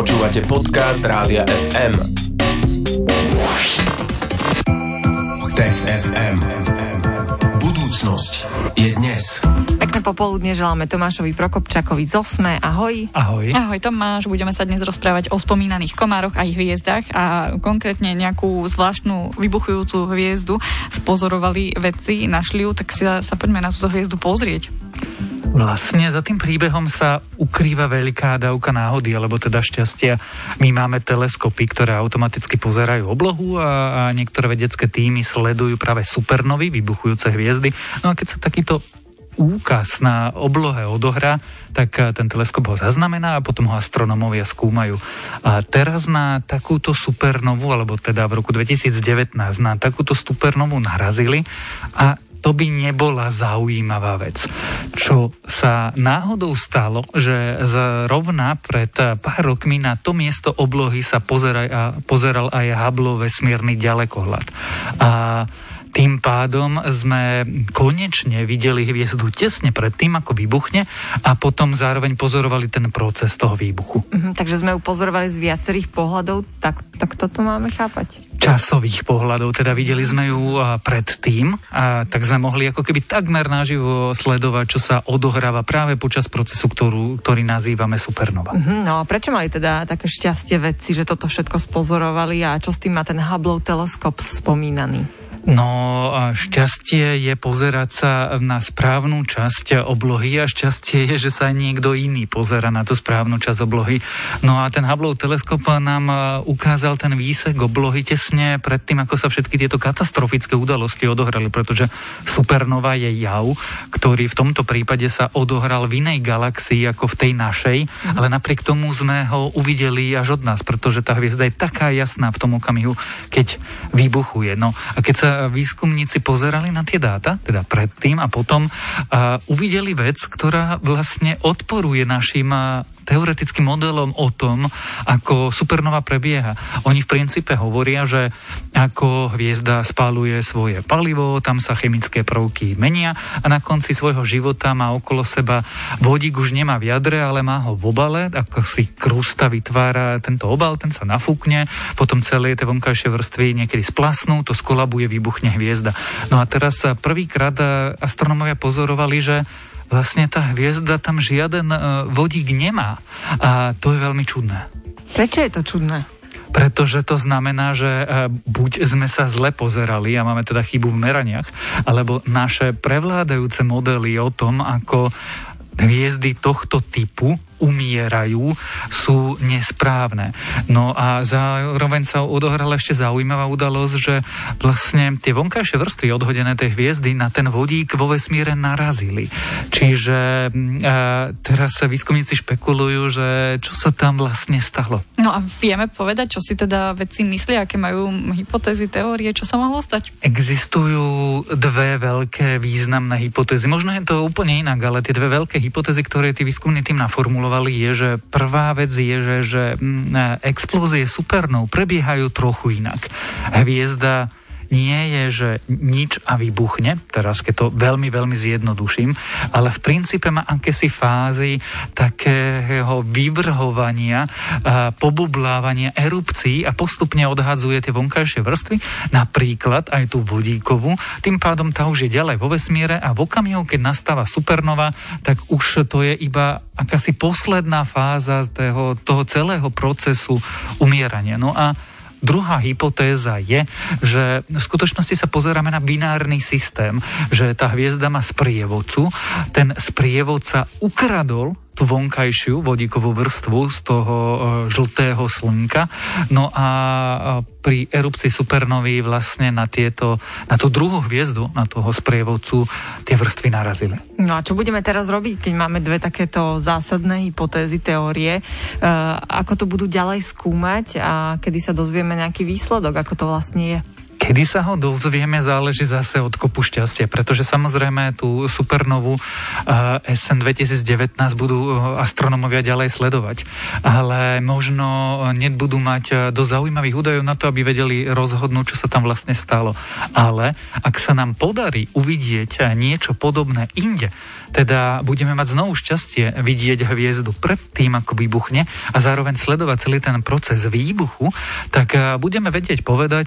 Počúvate podcast Rádia FM. Tech FM. Budúcnosť je dnes. Pekné popoludne želáme Tomášovi Prokopčakovi z Osme. Ahoj. Ahoj. Ahoj Tomáš, budeme sa dnes rozprávať o spomínaných komároch a ich hviezdach a konkrétne nejakú zvláštnu vybuchujúcu hviezdu spozorovali vedci, našli ju, tak si sa, sa poďme na túto hviezdu pozrieť. Vlastne za tým príbehom sa ukrýva veľká dávka náhody, alebo teda šťastia. My máme teleskopy, ktoré automaticky pozerajú oblohu a, a niektoré vedecké týmy sledujú práve supernovy, vybuchujúce hviezdy. No a keď sa takýto úkaz na oblohe odohrá, tak ten teleskop ho zaznamená a potom ho astronómovia skúmajú. A teraz na takúto supernovu, alebo teda v roku 2019 na takúto supernovu narazili a to by nebola zaujímavá vec. Čo sa náhodou stalo, že zrovna pred pár rokmi na to miesto oblohy sa pozeral aj Hubble vesmírny ďalekohľad. A tým pádom sme konečne videli hviezdu tesne pred tým, ako vybuchne a potom zároveň pozorovali ten proces toho výbuchu. Mhm, takže sme ju pozorovali z viacerých pohľadov, tak, tak toto máme chápať? Časových pohľadov, teda videli sme ju predtým a tak sme mohli ako keby takmer naživo sledovať, čo sa odohráva práve počas procesu, ktorú, ktorý nazývame supernova. Mhm, no a prečo mali teda také šťastie vedci, že toto všetko spozorovali a čo s tým má ten Hubble teleskop spomínaný? No šťastie je pozerať sa na správnu časť oblohy a šťastie je, že sa niekto iný pozera na tú správnu časť oblohy. No a ten Hubble teleskop nám ukázal ten výsek oblohy tesne pred tým, ako sa všetky tieto katastrofické udalosti odohrali, pretože supernova je jav, ktorý v tomto prípade sa odohral v inej galaxii ako v tej našej, mhm. ale napriek tomu sme ho uvideli až od nás, pretože tá hviezda je taká jasná v tom okamihu, keď vybuchuje. No a keď sa výskumníci pozerali na tie dáta, teda predtým a potom, a uvideli vec, ktorá vlastne odporuje našim teoretickým modelom o tom, ako supernova prebieha. Oni v princípe hovoria, že ako hviezda spáluje svoje palivo, tam sa chemické prvky menia a na konci svojho života má okolo seba vodík už nemá v jadre, ale má ho v obale, ako si krústa vytvára tento obal, ten sa nafúkne, potom celé tie vonkajšie vrstvy niekedy splasnú, to skolabuje, vybuchne hviezda. No a teraz prvýkrát astronomovia pozorovali, že vlastne tá hviezda tam žiaden e, vodík nemá. A to je veľmi čudné. Prečo je to čudné? pretože to znamená, že e, buď sme sa zle pozerali a máme teda chybu v meraniach, alebo naše prevládajúce modely o tom, ako hviezdy tohto typu umierajú, sú nesprávne. No a zároveň sa odohrala ešte zaujímavá udalosť, že vlastne tie vonkajšie vrstvy odhodené tej hviezdy na ten vodík vo vesmíre narazili. Čiže a teraz sa výskumníci špekulujú, že čo sa tam vlastne stalo. No a vieme povedať, čo si teda vedci myslia, aké majú hypotézy, teórie, čo sa mohlo stať? Existujú dve veľké významné hypotézy. Možno je to úplne inak, ale tie dve veľké hypotézy, ktoré tí výskumní tým naformulovali, vysvetľovali, je, že prvá vec je, že, že mm, explózie supernov prebiehajú trochu inak. Hviezda nie je, že nič a vybuchne, teraz keď to veľmi, veľmi zjednoduším, ale v princípe má akési fázy takého vyvrhovania, pobublávania erupcií a postupne odhadzuje tie vonkajšie vrstvy, napríklad aj tú vodíkovú, tým pádom tá už je ďalej vo vesmíre a v okamihu, keď nastáva supernova, tak už to je iba akási posledná fáza toho, toho celého procesu umierania. No a Druhá hypotéza je, že v skutočnosti sa pozeráme na binárny systém, že tá hviezda má sprievodcu, ten sprievodca ukradol vonkajšiu vodíkovú vrstvu z toho e, žltého slnka. No a pri erupcii supernovy vlastne na, tieto, na tú druhú hviezdu, na toho sprievodcu, tie vrstvy narazili. No a čo budeme teraz robiť, keď máme dve takéto zásadné hypotézy, teórie? E, ako to budú ďalej skúmať a kedy sa dozvieme nejaký výsledok, ako to vlastne je? Kedy sa ho dozvieme, záleží zase od kopu šťastia, pretože samozrejme tú supernovu uh, SN 2019 budú uh, astronomovia ďalej sledovať. Ale možno nebudú mať dosť zaujímavých údajov na to, aby vedeli rozhodnúť, čo sa tam vlastne stalo. Ale ak sa nám podarí uvidieť niečo podobné inde, teda budeme mať znovu šťastie vidieť hviezdu pred tým, ako vybuchne a zároveň sledovať celý ten proces výbuchu, tak budeme vedieť povedať,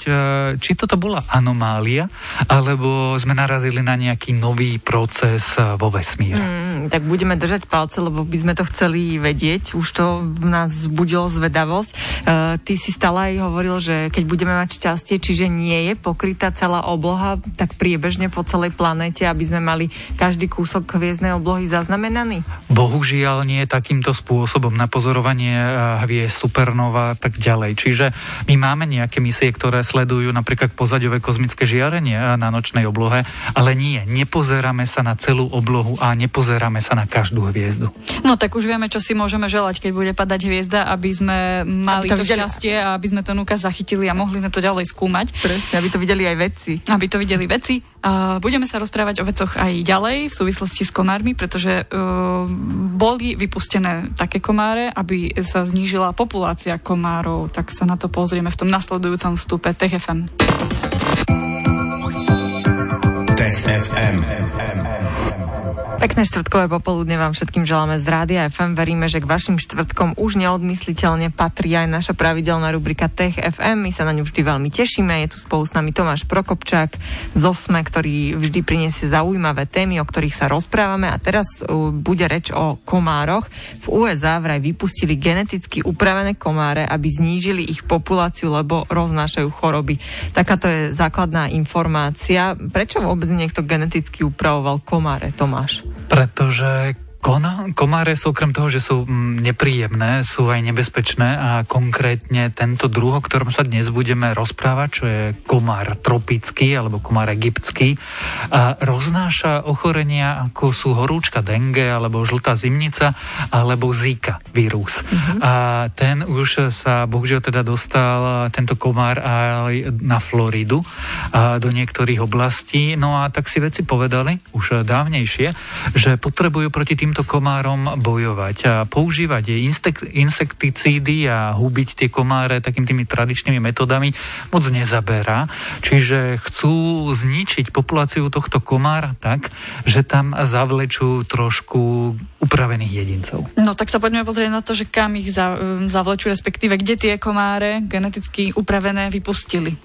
či toto bola anomália, alebo sme narazili na nejaký nový proces uh, vo vesmíre. Mm, tak budeme držať palce, lebo by sme to chceli vedieť. Už to v nás budilo zvedavosť. Uh, ty si stále aj hovoril, že keď budeme mať šťastie, čiže nie je pokrytá celá obloha tak priebežne po celej planete, aby sme mali každý kúsok hviezdnej oblohy zaznamenaný? Bohužiaľ nie takýmto spôsobom na pozorovanie hviezd, supernova a tak ďalej. Čiže my máme nejaké misie, ktoré sledujú napríklad pozadiové kozmické žiarenie na nočnej oblohe, ale nie, nepozeráme sa na celú oblohu a nepozeráme sa na každú hviezdu. No tak už vieme, čo si môžeme želať, keď bude padať hviezda, aby sme mali aby to, to šťastie a aby sme ten úkaz zachytili a mohli sme to ďalej skúmať. Presne, aby to videli aj vedci. Aby to videli vedci. Uh, budeme sa rozprávať o vecoch aj ďalej v súvislosti s komármi, pretože uh, boli vypustené také komáre, aby sa znížila populácia komárov. Tak sa na to pozrieme v tom nasledujúcom vstupe TFM. TFM. Pekné štvrtkové popoludne vám všetkým želáme z Rádia FM. Veríme, že k vašim štvrtkom už neodmysliteľne patrí aj naša pravidelná rubrika Tech FM. My sa na ňu vždy veľmi tešíme. Je tu spolu s nami Tomáš Prokopčák z OSME, ktorý vždy priniesie zaujímavé témy, o ktorých sa rozprávame. A teraz uh, bude reč o komároch. V USA vraj vypustili geneticky upravené komáre, aby znížili ich populáciu, lebo roznášajú choroby. Takáto je základná informácia. Prečo vôbec niekto geneticky upravoval komáre, Tomáš? Pretože Kona, komáre sú okrem toho, že sú mm, nepríjemné, sú aj nebezpečné a konkrétne tento druh, o ktorom sa dnes budeme rozprávať, čo je komár tropický alebo komár egyptský, a roznáša ochorenia ako sú horúčka dengue alebo žltá zimnica alebo zika vírus. Uh-huh. A ten už sa bohužiaľ teda dostal tento komár aj na Floridu a do niektorých oblastí. No a tak si veci povedali už dávnejšie, že potrebujú proti tým týmto komárom bojovať a používať jej insekticídy a hubiť tie komáre takým tými tradičnými metodami moc nezaberá. Čiže chcú zničiť populáciu tohto komára tak, že tam zavlečú trošku upravených jedincov. No tak sa poďme pozrieť na to, že kam ich zavlečú, respektíve kde tie komáre geneticky upravené vypustili.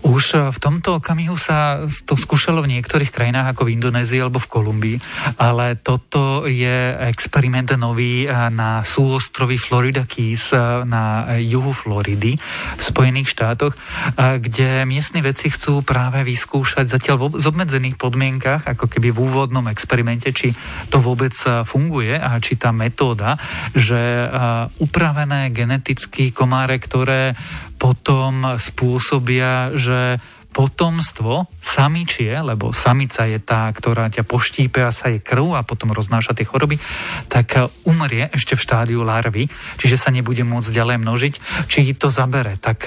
Už eh, v tomto okamihu sa to skúšalo v niektorých krajinách ako v Indonézii alebo v Kolumbii, ale toto je experiment nový eh, na súostrovi Florida Keys eh, na juhu Floridy v Spojených štátoch, kde miestni vedci chcú práve vyskúšať zatiaľ v obmedzených podmienkach, ako keby v úvodnom experimente, či to vôbec funguje a či tá metóda, že upravené geneticky komáre, ktoré potom spôsobia, že potomstvo samičie, lebo samica je tá, ktorá ťa poštípe a sa je krv a potom roznáša tie choroby, tak umrie ešte v štádiu larvy, čiže sa nebude môcť ďalej množiť. Či to zabere, tak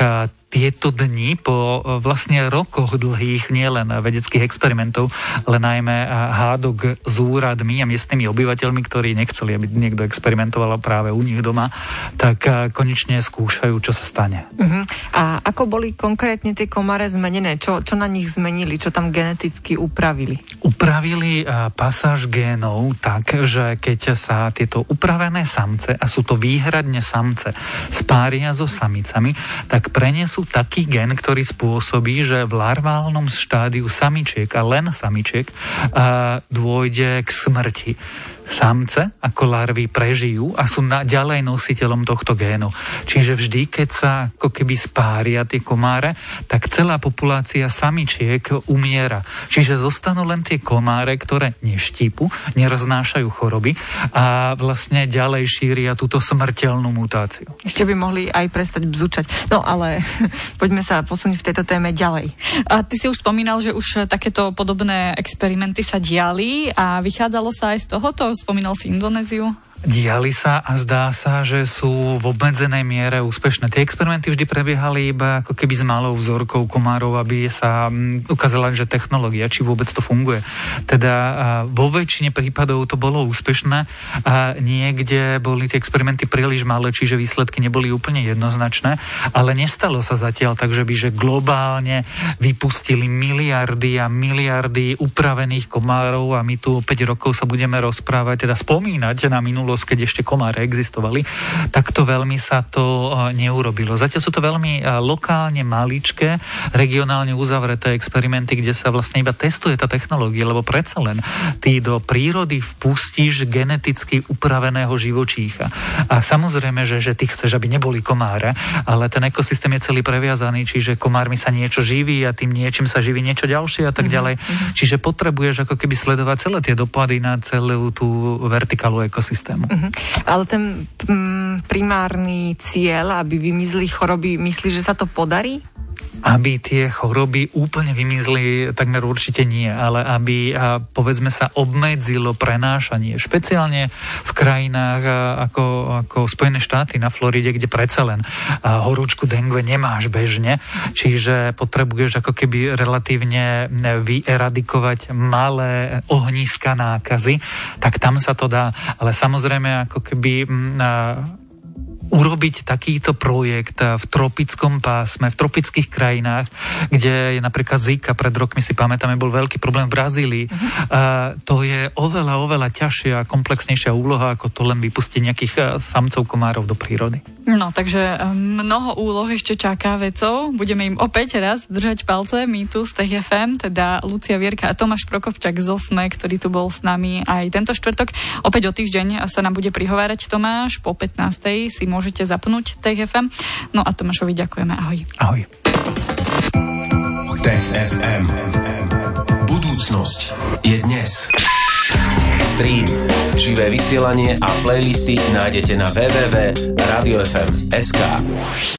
tieto dni po e, vlastne rokoch dlhých nielen vedeckých experimentov, ale najmä e, hádok s úradmi a miestnymi obyvateľmi, ktorí nechceli, aby niekto experimentoval práve u nich doma, tak e, konečne skúšajú, čo sa stane. Uh-huh. A ako boli konkrétne tie komare zmenené? Čo, čo na nich zmenili? Čo tam geneticky upravili? Upravili pasáž génov tak, že keď sa tieto upravené samce, a sú to výhradne samce, spária so samicami, tak prenesú taký gen, ktorý spôsobí, že v larválnom štádiu samičiek a len samičiek dôjde k smrti samce ako larvy prežijú a sú ďalej nositeľom tohto génu. Čiže vždy, keď sa ako keby spária tie komáre, tak celá populácia samičiek umiera. Čiže zostanú len tie komáre, ktoré neštípu, neroznášajú choroby a vlastne ďalej šíria túto smrteľnú mutáciu. Ešte by mohli aj prestať bzučať. No ale poďme sa posunúť v tejto téme ďalej. A ty si už spomínal, že už takéto podobné experimenty sa diali a vychádzalo sa aj z tohoto spomínal si Indonéziu? Diali sa a zdá sa, že sú v obmedzenej miere úspešné. Tie experimenty vždy prebiehali iba ako keby s malou vzorkou komárov, aby sa mm, ukázala, že technológia, či vôbec to funguje. Teda vo väčšine prípadov to bolo úspešné a niekde boli tie experimenty príliš malé, čiže výsledky neboli úplne jednoznačné, ale nestalo sa zatiaľ tak, že by že globálne vypustili miliardy a miliardy upravených komárov a my tu o 5 rokov sa budeme rozprávať, teda spomínať na minulú minulosť, keď ešte komáre existovali, tak to veľmi sa to e, neurobilo. Zatiaľ sú to veľmi e, lokálne maličké, regionálne uzavreté experimenty, kde sa vlastne iba testuje tá technológia, lebo predsa len ty do prírody vpustíš geneticky upraveného živočícha. A samozrejme, že, že ty chceš, aby neboli komáre, ale ten ekosystém je celý previazaný, čiže komármi sa niečo živí a tým niečím sa živí niečo ďalšie a tak mhm, ďalej. Mm-hmm. Čiže potrebuješ ako keby sledovať celé tie dopady na celú tú vertikálu ekosystému. Uh-huh. Ale ten mm, primárny cieľ, aby vymizli choroby, myslí, že sa to podarí? Aby tie choroby úplne vymizli, takmer určite nie, ale aby, povedzme sa, obmedzilo prenášanie. Špeciálne v krajinách ako, ako Spojené štáty na Floride, kde predsa len horúčku dengue nemáš bežne, čiže potrebuješ ako keby relatívne vyeradikovať malé ohniska nákazy, tak tam sa to dá. Ale samozrejme ako keby urobiť takýto projekt v tropickom pásme, v tropických krajinách, kde je napríklad Zika, pred rokmi si pamätáme, bol veľký problém v Brazílii. Uh-huh. Uh, to je oveľa, oveľa ťažšia a komplexnejšia úloha, ako to len vypustiť nejakých uh, samcov komárov do prírody. No, takže um, mnoho úloh ešte čaká vecov. Budeme im opäť raz držať palce. My tu z TFM, teda Lucia Vierka a Tomáš Prokopčak z OSME, ktorý tu bol s nami aj tento štvrtok. Opäť o týždeň sa nám bude prihovárať Tomáš. Po 15. si môžete zapnúť TFM. No a Tomášovi ďakujeme. Ahoj. Ahoj. Tech FM. Budúcnosť je dnes. Stream, živé vysielanie a playlisty nájdete na www.radiofm.sk.